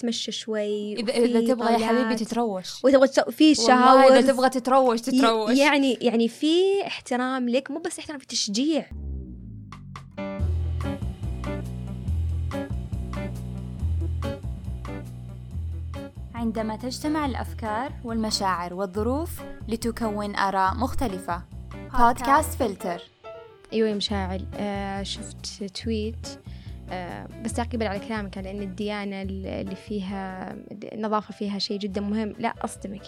تتمشى شوي اذا إذا تبغى يا حبيبي تتروش. وتبغى في شاور إذا تبغى تتروش تتروش. يعني يعني في احترام لك مو بس احترام في تشجيع. عندما تجتمع الأفكار والمشاعر والظروف لتكون آراء مختلفة. بودكاست فلتر أيوه يا مشاعل. آه شفت تويت آه بس تعقيبا على كلامك على إن الديانة اللي فيها النظافة فيها شيء جدا مهم. لا أصدمك.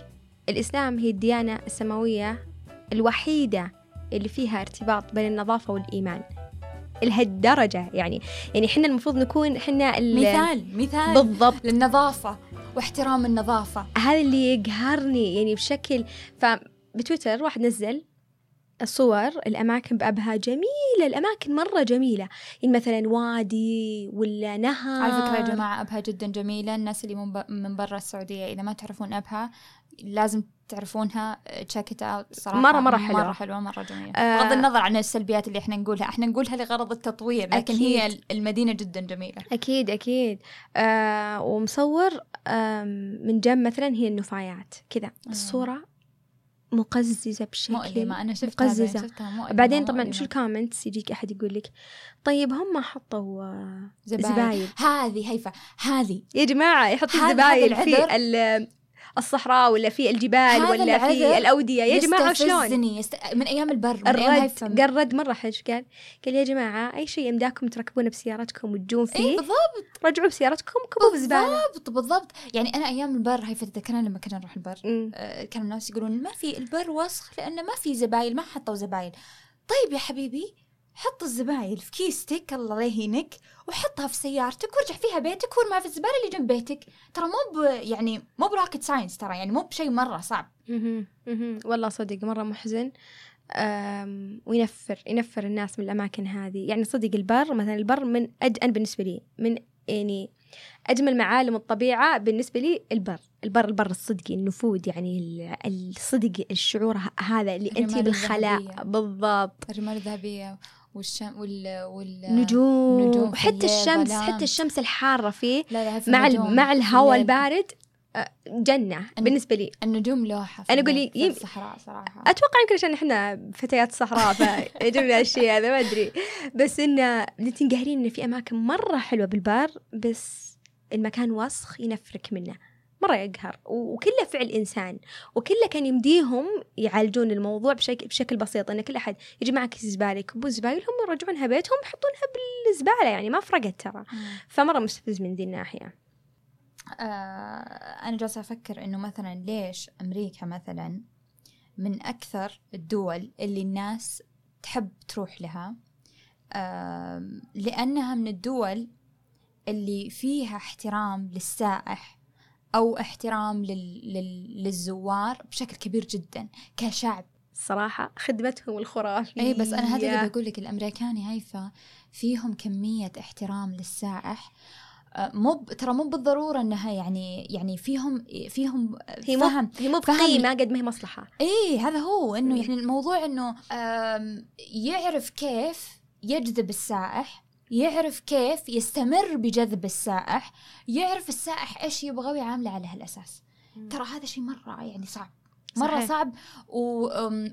الإسلام هي الديانة السماوية الوحيدة اللي فيها ارتباط بين النظافة والإيمان. لهالدرجة يعني. يعني إحنا المفروض نكون إحنا ال- مثال مثال بالضبط. للنظافة واحترام النظافة. هذا اللي يقهرني يعني بشكل فبتويتر واحد نزل الصور الأماكن بأبها جميلة الأماكن مرة جميلة. يعني مثلا وادي ولا نهر. على فكرة يا جماعة أبها جدا جميلة. الناس اللي من ب- من برا السعودية إذا ما تعرفون أبها لازم تعرفونها. check it out صراحة. مرة- مرة حلوة. مرة حلوة مرة جميلة. آه. بغض النظر عن السلبيات اللي إحنا نقولها. إحنا نقولها لغرض التطوير لكن أكيد. هي المدينة جدا جميلة. أكيد أكيد. آه ومصور آم، من جنب مثلا هي النفايات. كذا. الصورة مقززة بشكل مؤلمة أنا شفتها مقززة. بعدين، شفتها مؤلمة بعدين طبعا مؤلمة. شو ال comments يجيك أحد يقول لك طيب هم حطوا آه،. زبايل هذه هيفا هذه يا جماعة يحطوا هذا في الصحراء ولا في الجبال ولا في الأودية؟ يا جماعة شلون؟ يست... من أيام البر من الرد هيفا قال رد مرة حلو إيش قال قال يا جماعة أي شيء يمداكم تركبونه بسيارتكم وتجون اي فيه بالضبط. رجعوا بسيارتكم كبوا بزبالة بالضبط بالضبط. يعني أنا أيام البر هيفا تذكرنا لما كنا نروح البر. آه، كانوا الناس يقولون ما في البر وسخ لأنه ما في زبايل ما حطوا زبايل. طيب يا حبيبي حط الزبايل في كيستك الله لا يهينك وحطها في سيارتك وارجع فيها بيتك وارمها في الزبالة اللي جنب بيتك. ترى مو يعني مو rocket science ترى يعني مو بشيء مرة صعب. والله صدق مرة محزن. أم، وينفر ينفر الناس من الأماكن هذه. يعني صدق البر مثلا البر من أج أنا بالنسبة لي من يعني أجمل معالم الطبيعة بالنسبة لي البر. البر البر الصدقي النفود يعني ال- الصدق الشعور هذا اللي الرمال بالخلاء. بالضبط. الرمال الذهبية. والشم وال وال نجوم نجوم حتى الشمس ظلام. حتى الشمس الحارة فيه لا لا مع ال- النجوم مع الهواء. البارد أه، جنة بالنسبة لي. النجوم لوحة في أنا أقول لي الصحراء صراحة. أتوقع يمكن عشان إحنا فتيات صحراء فيعجبنا الشيء هذا ما أدري. بس اللي تنقهرين انه في أماكن مرة حلوة بالبار بس المكان وسخ ينفرك منه. مرة يقهر. وكله فعل إنسان. وكله كان يمديهم يعالجون الموضوع بشكل بشكل بسيط. إن كل أحد يا جماعة كيس زباله يكبوا زبايلهم يرجعونها بيتهم يحطونها بالزبالة يعني ما فرقت ترى. فمرة مستفز من ذي الناحية. آه أنا جالسة أفكر إنه مثلا ليش أمريكا مثلا من أكثر الدول اللي الناس تحب تروح لها؟ آه لأنها من الدول اللي فيها احترام للسائح أو احترام لل... لل... للزوار بشكل كبير جدا كشعب. الصراحه خدمتهم الخرافية. اي بس أنا هذا اللي بقول لك الامريكان هيفا فيهم كمية احترام للسائح. آه، مو ترى مو بالضرورة انها يعني يعني فيهم فيهم هي مو فهم هي مو بقيمة قد ما هي مصلحة. اي هذا هو إنه مم. يعني الموضوع إنه يعرف كيف يجذب السائح يعرف كيف يستمر بجذب السائح يعرف السائح إيش يبغى ويعامله على هالأساس. ترى هذا شيء مرة يعني صعب. مرة صحيح. صعب و...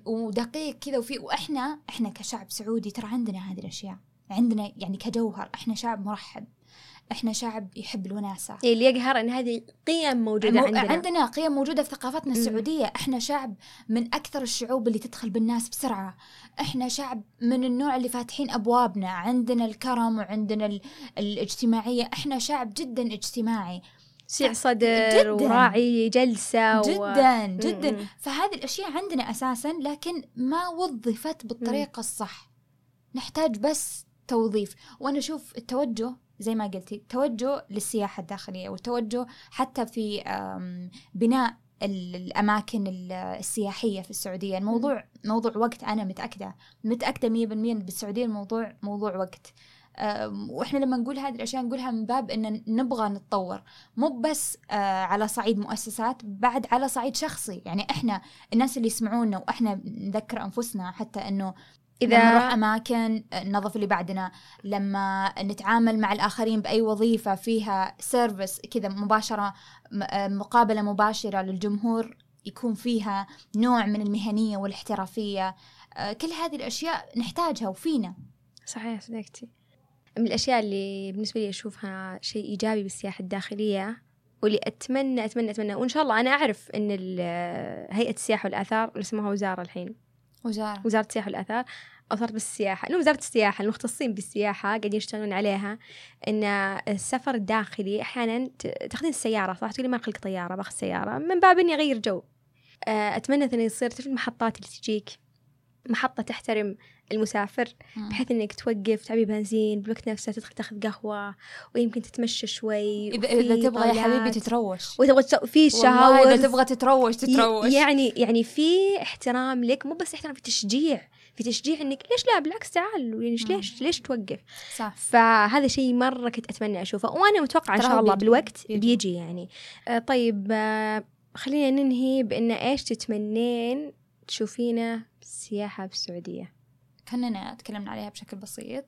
ودقيق كذا وفي وإحنا إحنا كشعب سعودي ترى عندنا هذه الأشياء. عندنا يعني كجوهر إحنا شعب مرحب. إحنا شعب يحب الوناسة. إيه اللي يقهر إن هذه قيم موجودة مو- عندنا. عندنا قيم موجودة في ثقافتنا. السعودية. إحنا شعب من أكثر الشعوب اللي تدخل بالناس بسرعة. إحنا شعب من النوع اللي فاتحين أبوابنا. عندنا الكرم وعندنا ال- الاجتماعية. إحنا شعب جدا اجتماعي. سع صدر جداً. وراعي جلسة و... جدا جدا. م-م. فهذه الأشياء عندنا أساسا لكن ما وظفت بالطريقة الصح. نحتاج بس توظيف. وأنا أشوف التوجه زي ما قلتي توجه للسياحة الداخلية والتوجه حتى في بناء ال- الأماكن ال- السياحية في السعودية. الموضوع موضوع وقت أنا متأكدة متأكدة 100% إن بالسعودية الموضوع موضوع وقت. وإحنا لما نقول هذه الأشياء نقولها من باب إن نبغى نتطور. مو بس آه، على صعيد مؤسسات بعد على صعيد شخصي. يعني إحنا الناس اللي يسمعونا وإحنا نذكر أنفسنا حتى إنه إذا لما نروح أماكن ننظف اللي بعدنا لما نتعامل مع الآخرين بأي وظيفة فيها سيرفيس كذا مباشرة مقابلة مباشرة للجمهور يكون فيها نوع من المهنية والاحترافية آه، كل هذه الأشياء نحتاجها وفينا. صحيح صدقتي من الأشياء اللي بالنسبة لي أشوفها شيء إيجابي بالسياحة الداخلية واللي أتمنى أتمنى أتمنى وإن شاء الله أنا أعرف إن ال- هيئة السياحة والآثار اللي اسمها وزارة الحين. وزارة. وزارة السياحة والآثار أو صارت بالسياحة انه وزارة السياحة المختصين بالسياحة قاعدين يشتغلون عليها إن السفر الداخلي أحيانا تاخذين السيارة صح؟ تقولي ما أخلق طيارة باخذ سيارة من باب اني اغير جو. أتمنى إنه يصير تعرف المحطات اللي تجيك؟ محطة تحترم المسافر. بحيث إنك توقف تعبي بنزين بالوقت نفسه تدخل تاخذ قهوة ويمكن تتمشى شوي وفي إذا تبغى يا. حبيبي تتروش. وتبغى في شاور إذا تبغى تتروش تتروش. يعني يعني في احترام لك مو بس احترام في تشجيع. في تشجيع إنك ليش لا؟ بالعكس تعال يعني. ليش ليش توقف؟ صح. فهذا شيء مرة كنت أتمنى أشوفه وأنا متوقعة إن شاء الله بالوقت بيجي. بيجي يعني. آه طيب آه خلينا ننهي بأن إيش تتمنين تشوفينه بالسياحه بالسعوديه كنا تكلمنا عليها بشكل بسيط.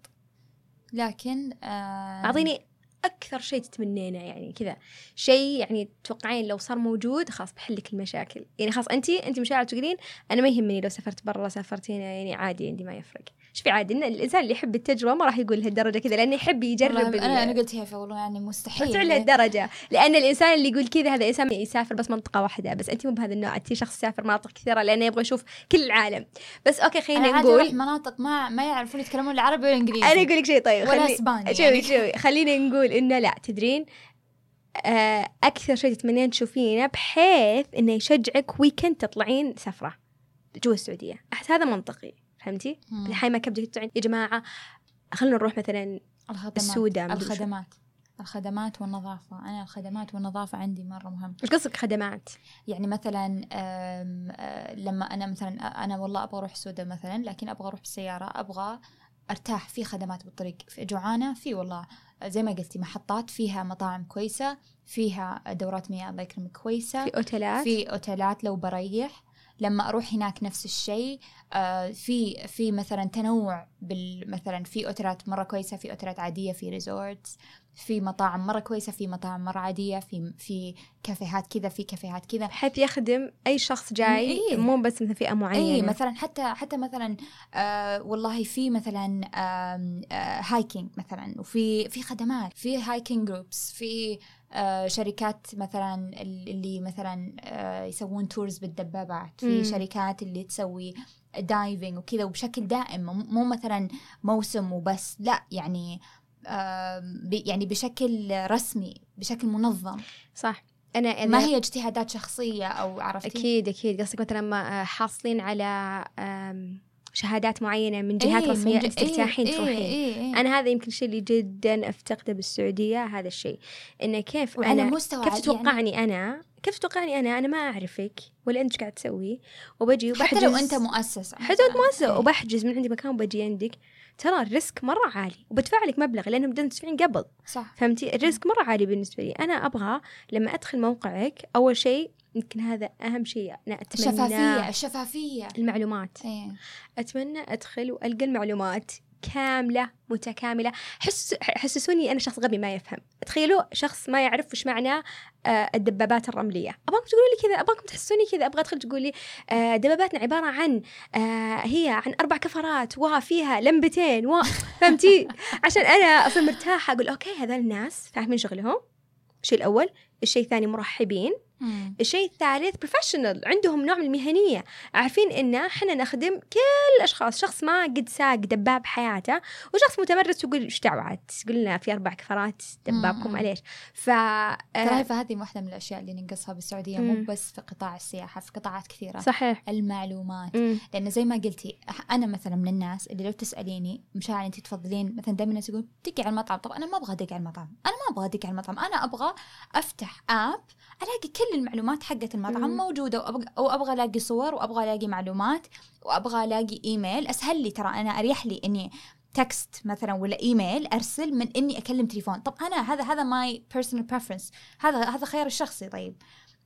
لكن أعطيني أكثر شيء تتمنينه يعني كذا. شيء يعني تتوقعين لو صار موجود خلاص بحلك المشاكل. يعني خلاص انت انت مشاعر تقولين أنا ما يهمني لو سافرت برا سافرت هنا يعني عادي عندي ما يفرق. شوفي عادي إن الإنسان اللي يحب التجربة ما راح يقول لهالدرجة كذا لأنه يحب يجرب أنا أنا قلت هي والله يعني مستحيل. تعل لهالدرجة. لأن الإنسان اللي يقول كذا هذا إنسان يسافر بس منطقة واحدة بس انت مو بهذا النوع. انت شخص يسافر مناطق كثيرة لأنه يبغى يشوف كل العالم. بس أوكي خلينا نقول مناطق ما ما يعرفون يتكلمون العربي ولا الانجليزي أنا أقول لك شيء طيب ولا إسباني شوفي يعني. شوفي خلينا نقول إنه لا تدرين آه، أكثر شيء تتمنين تشوفينه بحيث إنه يشجعك ويكند تطلعين سفرة جوا السعودية. أحس هذا منطقي. فهمتي؟ الحين ما تطلعين يا جماعة خلينا نروح مثلا الخدمات. السودان. الخدمات. الخدمات والنظافة. أنا الخدمات والنظافة عندي مرة مهم إيش قصدك خدمات؟ يعني مثلا آم، آه، لما أنا مثلا أنا والله أبغى أروح السودان مثلا لكن أبغى أروح بالسيارة أبغى أرتاح. في خدمات بالطريق. في جوعانة؟ في والله. زي ما قلتي محطات فيها مطاعم كويسة فيها دورات مياه الله يكرمك كويسة. في أوتيلات؟ في أوتيلات لو بريح. لما أروح هناك نفس الشيء آه في في مثلا تنوع بال مثلا في اوتيلات مرة كويسة في اوتيلات عادية في resorts في مطاعم مرة كويسة في مطاعم مرة عادية في في كافيهات كذا في كافيهات كذا بحيث يخدم أي شخص جاي إيه. مو بس مثلا فئة معينة اي مثلا حتى حتى مثلا آه والله في مثلا آم، آه hiking مثلا وفي في خدمات في hiking groups في آه شركات مثلا اللي مثلا آه يسوون tours بالدبابات. في. شركات اللي تسوي diving وكذا وبشكل دائم. مو- مثلا موسم وبس لا يعني آه يعني بشكل رسمي بشكل منظم. صح. أنا ما هي اجتهادات شخصية أو عرفتي؟ أكيد أكيد. قصدك مثلا ما آه، حاصلين على شهادات معينة من جهات إيه، رسمية من ج- انت إيه، تروحين. إيه، إيه. أنا هذا يمكن الشيء اللي جدا أفتقده بالسعودية هذا الشيء. إنه كيف أنا مستوى كيف تتوقعني أنا؟ كيف تتوقعني أنا؟ أنا ما أعرفك ولا أنت قاعد تسوي. وبجي وبحجز حتى لو أنت مؤسسه حتى لو مؤسسه إيه. وبحجز من عندي مكان وبجي عندك ترى ال risk مرة عالي. وبدفع لك مبلغ لأنهم بدهم تدفعين قبل. صح. فهمتي؟ ال risk مرة عالي بالنسبة لي. أنا أبغى لما أدخل موقعك أول شيء يمكن هذا أهم شيء أنا أتمنى الشفافية الشفافية. المعلومات. إيه. أتمنى أدخل وألقى المعلومات كاملة متكاملة. حس حسسوني أنا شخص غبي ما يفهم. تخيلوا شخص ما يعرف وش معنى آه، الدبابات الرملية. أبغاكم تقولوا لي كذا أبغاكم تحسسوني كذا أبغى أدخل تقول لي آه، دباباتنا عبارة عن آه، هي عن أربع كفرات وفيها لمبتين و فهمتي؟ عشان أنا أصير مرتاحة أقول أوكي هذول الناس فاهمين شغلهم. الشيء الأول. الشيء الثاني مرحبين. الشيء الثالث بروفيشنال عندهم نوع من المهنية. عارفين إن إحنا نخدم كل الاشخاص شخص ما قد ساق دباب حياته وشخص متمرس يقول إيش دعوة؟ عاد تقول لنا في أربع كفرات دبابكم مم. معليش ف ترى آه، فهذه واحدة من الأشياء اللي ننقصها بالسعودية. مو بس في قطاع السياحة في قطاعات كثيرة. صحيح. المعلومات. لأن زي ما قلتي أنا مثلا من الناس اللي لو تسأليني مشاعر انت تفضلين مثلا دائما الناس يقول دقي على المطعم. طب أنا ما أبغى ادق على المطعم. أنا ما أبغى ادق على المطعم. أنا أبغى أفتح app ألاقي كل المعلومات حقت المطعم مم. موجودة وابغى وأبغى ألاقي صور وأبغى ألاقي معلومات وأبغى ألاقي إيميل. أسهل لي ترى أنا أريح لي إني text مثلا ولا إيميل أرسل من إني أكلم تليفون. طب أنا هذا هذا my personal preference هذا هذا خيار الشخصي. طيب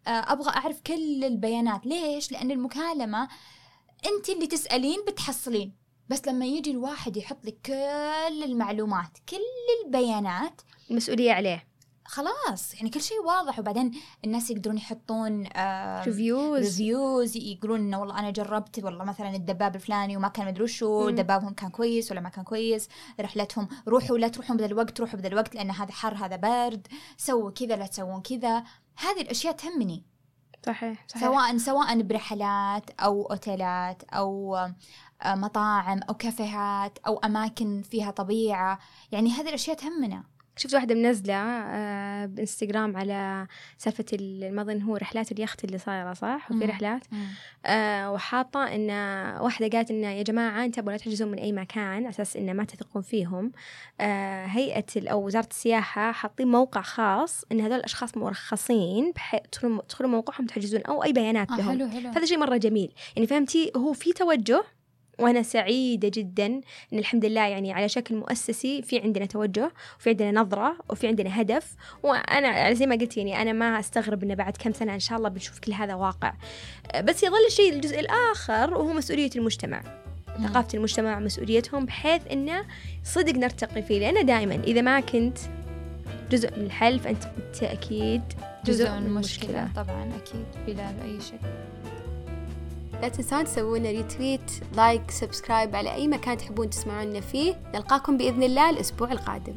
آه، أبغى أعرف كل البيانات. ليش؟ لأن المكالمة أنت اللي تسألين بتحصلين. بس لما يجي الواحد يحط لك كل المعلومات كل البيانات المسؤولية عليه. خلاص يعني كل شيء واضح. وبعدين الناس يقدرون يحطون reviews reviews يقولون إنه والله أنا جربت والله مثلا الدباب الفلاني وما كان مدري شو. دبابهم كان كويس ولا ما كان كويس رحلتهم روحوا لا تروحون بذا الوقت روحوا بذا الوقت لأن هذا حر هذا برد سووا كذا لا تسوون كذا. هذه الأشياء تهمني. صحيح صحيح. سواء سواء برحلات أو أوتيلات أو آه، مطاعم أو كافيهات أو أماكن فيها طبيعة يعني هذه الأشياء تهمنا. شفت واحدة منزلة آه، بإنستغرام على سالفة ال- ما أظن هو رحلات اليخت اللي صايرة صح؟ وفي. رحلات. آه، وحاطة إن واحدة قالت إن يا جماعة انتبهوا لا تحجزون من أي مكان على أساس إن ما تثقون فيهم. آه، هيئة أو وزارة السياحة حاطين موقع خاص إن هذول الأشخاص مرخصين بحيث تدخلون تدخلون موقعهم تحجزون أو أي بيانات آه لهم. حلو حلو. هذا شيء مرة جميل. يعني فهمتي؟ هو في توجه وأنا سعيدة جدا إن الحمد لله يعني على شكل مؤسسي في عندنا توجه وفي عندنا نظرة وفي عندنا هدف. وأنا زي ما قلت يعني أنا ما أستغرب إنه بعد كم سنة إن شاء الله بنشوف كل هذا واقع. بس يظل الشيء الجزء الآخر وهو مسؤولية المجتمع. مم. ثقافة المجتمع مسؤوليتهم بحيث إنه صدق نرتقي فيه. لأن دائما إذا ما كنت جزء من الحل فأنت بالتأكيد جزء من المشكلة طبعا أكيد بلا أي شك. لا تنسون تسوون retweet like subscribe على أي مكان تحبون تسمعونا فيه. نلقاكم بإذن الله الأسبوع القادم.